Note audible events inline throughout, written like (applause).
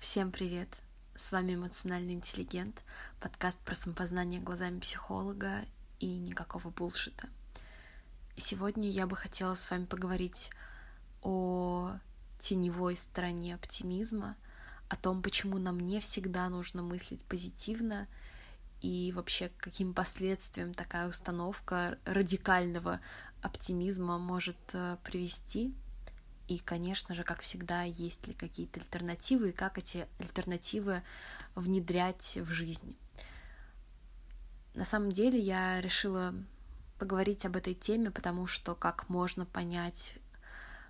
Всем привет! С вами эмоциональный интеллигент, подкаст про самопознание глазами психолога и никакого булшита. Сегодня я бы хотела с вами поговорить о теневой стороне оптимизма, о том, почему нам не всегда нужно мыслить позитивно и вообще каким последствиям такая установка радикального оптимизма может э, привести — и, конечно же, как всегда, есть ли какие-то альтернативы и как эти альтернативы внедрять в жизнь. На самом деле я решила поговорить об этой теме, потому что, как можно понять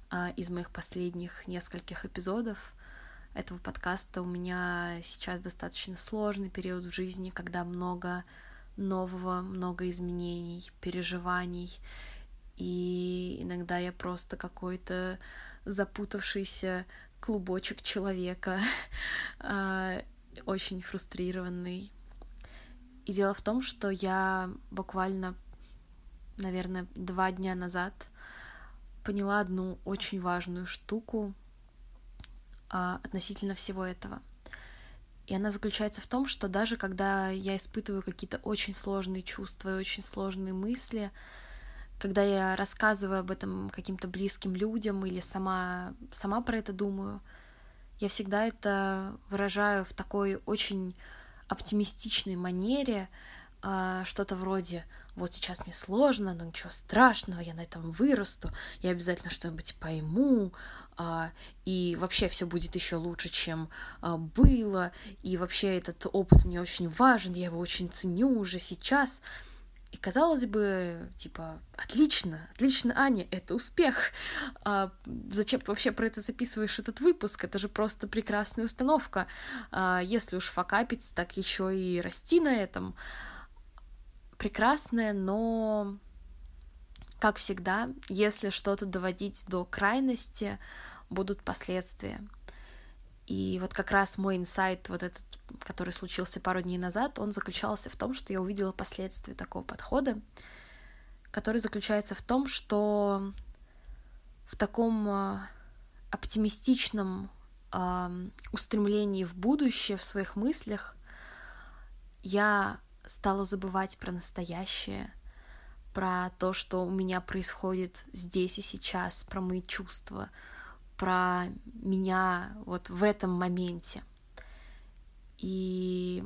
а, из моих последних нескольких эпизодов этого подкаста, у меня сейчас достаточно сложный период в жизни, когда много нового, много изменений, переживаний, и иногда я просто какой-то запутавшийся клубочек человека, (laughs) а, очень фрустрированный. И дело в том, что я буквально, наверное, два дня назад поняла одну очень важную штуку а, относительно всего этого. И она заключается в том, что даже когда я испытываю какие-то очень сложные чувства и очень сложные мысли, когда я рассказываю об этом каким-то близким людям или сама, сама про это думаю, я всегда это выражаю в такой очень оптимистичной манере, а, что-то вроде «вот сейчас мне сложно, но ничего страшного, я на этом вырасту, я обязательно что-нибудь пойму, а, и вообще все будет еще лучше, чем а, было, и вообще этот опыт мне очень важен, я его очень ценю уже сейчас». И казалось бы, типа, отлично, отлично, Аня, это успех. А зачем ты вообще про это записываешь этот выпуск? Это же просто прекрасная установка. А если уж факапить, так еще и расти на этом. Прекрасная, но, как всегда, если что-то доводить до крайности, будут последствия. И вот как раз мой инсайт, вот этот, который случился пару дней назад, он заключался в том, что я увидела последствия такого подхода, который заключается в том, что в таком а, оптимистичном э, устремлении в будущее, в своих мыслях, я стала забывать про настоящее, про то, что у меня происходит здесь и сейчас, про мои чувства, про меня вот в этом моменте. И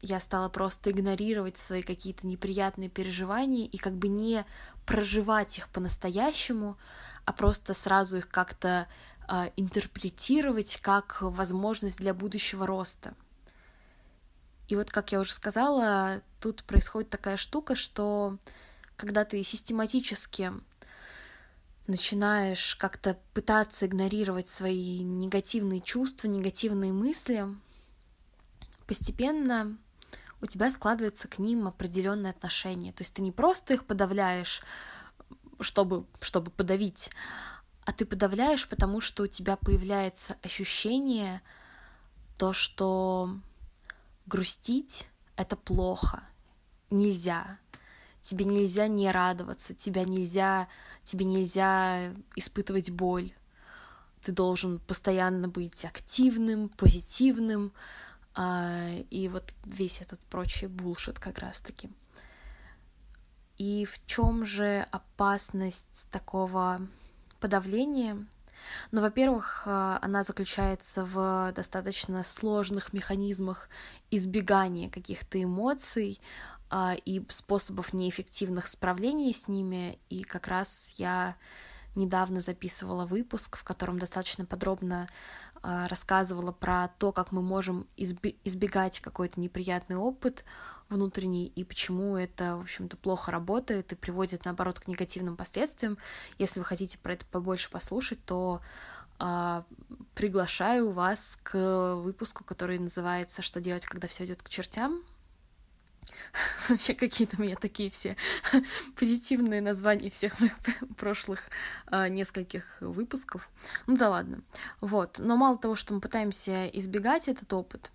я стала просто игнорировать свои какие-то неприятные переживания и как бы не проживать их по-настоящему, а просто сразу их как-то э, интерпретировать как возможность для будущего роста. И вот, как я уже сказала, тут происходит такая штука, что когда ты систематически начинаешь как-то пытаться игнорировать свои негативные чувства, негативные мысли, постепенно у тебя складывается к ним определенное отношение. То есть ты не просто их подавляешь, чтобы, чтобы подавить, а ты подавляешь, потому что у тебя появляется ощущение, то, что грустить — это плохо, нельзя. Тебе нельзя не радоваться, тебя нельзя тебе нельзя испытывать боль. Ты должен постоянно быть активным, позитивным, а, и вот весь этот прочий булшит как раз-таки. И в чем же опасность такого подавления? Ну, во-первых, а, она заключается в достаточно сложных механизмах избегания каких-то эмоций, а, и способов неэффективных справлений с ними. И как раз я недавно записывала выпуск, в котором достаточно подробно а, рассказывала про то, как мы можем избегать какой-то неприятный опыт внутренний и почему это, в общем-то, плохо работает и приводит, наоборот, к негативным последствиям. Если вы хотите про это побольше послушать, то э, приглашаю вас к выпуску, который называется «Что делать, когда все идет к чертям?» (laughs) Вообще какие-то у меня такие все (laughs) позитивные названия всех моих (laughs) прошлых а, нескольких выпусков. Ну да ладно. Вот. Но мало того, что мы пытаемся избегать этот опыт,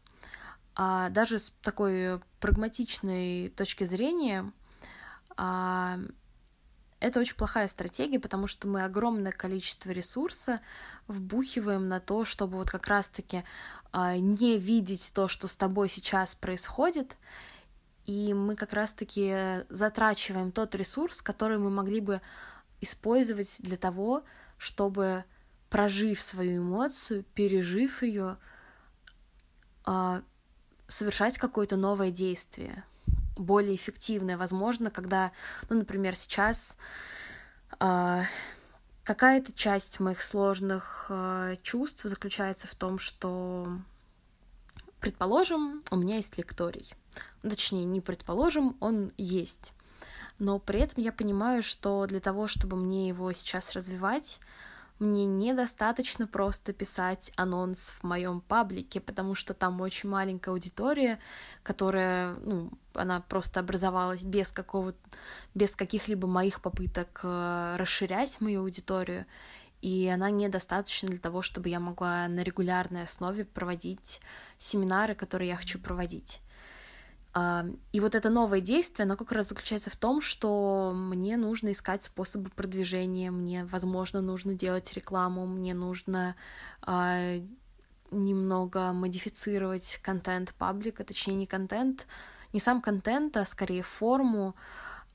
а даже с такой прагматичной точки зрения, а, это очень плохая стратегия, потому что мы огромное количество ресурса вбухиваем на то, чтобы вот как раз-таки э, не видеть то, что с тобой сейчас происходит, и мы как раз-таки затрачиваем тот ресурс, который мы могли бы использовать для того, чтобы, прожив свою эмоцию, пережив ее, совершать какое-то новое действие, более эффективное, возможно, когда, ну, например, сейчас э, какая-то часть моих сложных э, чувств заключается в том, что, предположим, у меня есть лекторий, точнее, не предположим, он есть, но при этом я понимаю, что для того, чтобы мне его сейчас развивать, мне недостаточно просто писать анонс в моем паблике, потому что там очень маленькая аудитория, которая, ну, она просто образовалась без какого без каких-либо моих попыток э, расширять мою аудиторию, и она недостаточна для того, чтобы я могла на регулярной основе проводить семинары, которые я хочу проводить. И вот это новое действие, оно как раз заключается в том, что мне нужно искать способы продвижения, мне, возможно, нужно делать рекламу, мне нужно а, немного модифицировать контент паблика, точнее не контент, не сам контент, а скорее форму.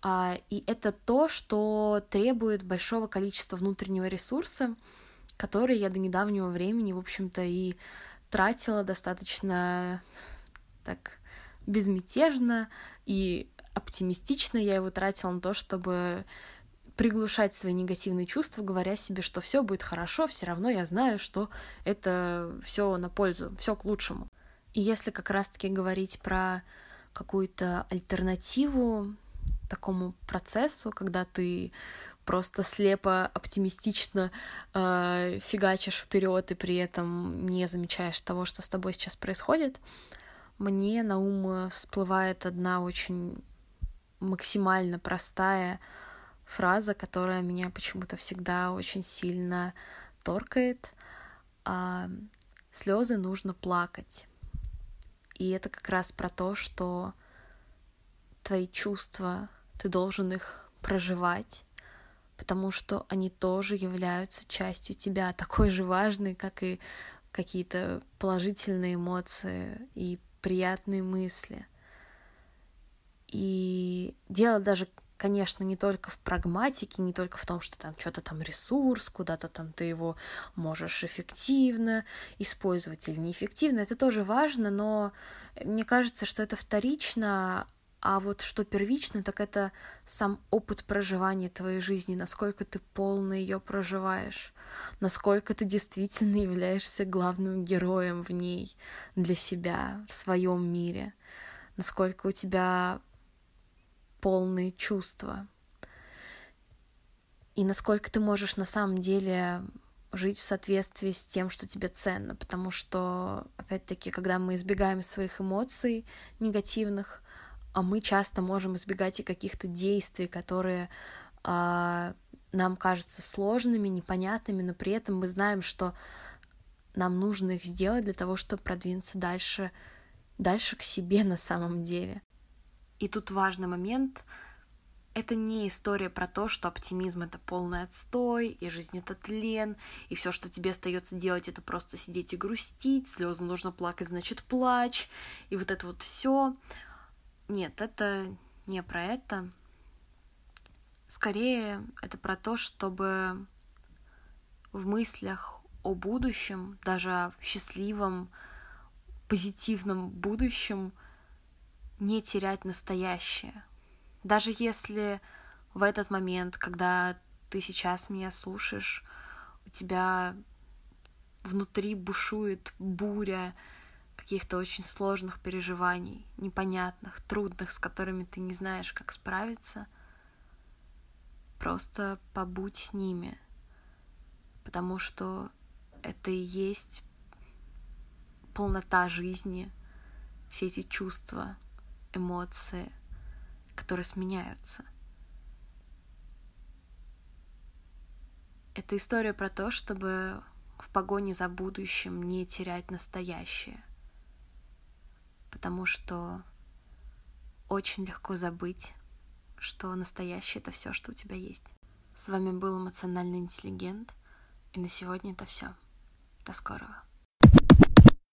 А, и это то, что требует большого количества внутреннего ресурса, который я до недавнего времени, в общем-то, и тратила достаточно так безмятежно и оптимистично я его тратила на то, чтобы приглушать свои негативные чувства, говоря себе, что все будет хорошо, все равно я знаю, что это все на пользу, все к лучшему. И если как раз-таки говорить про какую-то альтернативу такому процессу, когда ты просто слепо, оптимистично э, фигачишь вперед и при этом не замечаешь того, что с тобой сейчас происходит, мне на ум всплывает одна очень максимально простая фраза, которая меня почему-то всегда очень сильно торкает. А, слезы нужно плакать. И это как раз про то, что твои чувства, ты должен их проживать, потому что они тоже являются частью тебя, (laughs) такой же важной, как и какие-то положительные эмоции и приятные мысли. И дело даже, конечно, не только в прагматике, не только в том, что там что-то там ресурс, куда-то там ты его можешь эффективно использовать или неэффективно. Это тоже важно, но мне кажется, что это вторично, а вот что первично, так это сам опыт проживания твоей жизни, насколько ты полно ее проживаешь, насколько ты действительно являешься главным героем в ней для себя, в своем мире, насколько у тебя полные чувства, и насколько ты можешь на самом деле жить в соответствии с тем, что тебе ценно, потому что, опять-таки, когда мы избегаем своих эмоций негативных, мы часто можем избегать и каких-то действий, которые а, нам кажутся сложными, непонятными, но при этом мы знаем, что нам нужно их сделать для того, чтобы продвинуться дальше, дальше к себе на самом деле. И тут важный момент — это не история про то, что оптимизм это полный отстой, и жизнь это тлен, и все, что тебе остается делать, это просто сидеть и грустить, слезы нужно плакать, значит плачь, и вот это вот все. Нет, это не про это. Скорее, это про то, чтобы в мыслях о будущем, даже о счастливом, позитивном будущем, не терять настоящее. Даже если в этот момент, когда ты сейчас меня слушаешь, у тебя внутри бушует буря, каких-то очень сложных переживаний, непонятных, трудных, с которыми ты не знаешь, как справиться, просто побудь с ними, потому что это и есть полнота жизни, все эти чувства, эмоции, которые сменяются. Это история про то, чтобы в погоне за будущим не терять настоящее потому что очень легко забыть, что настоящее это все, что у тебя есть. С вами был эмоциональный интеллигент, и на сегодня это все. До скорого.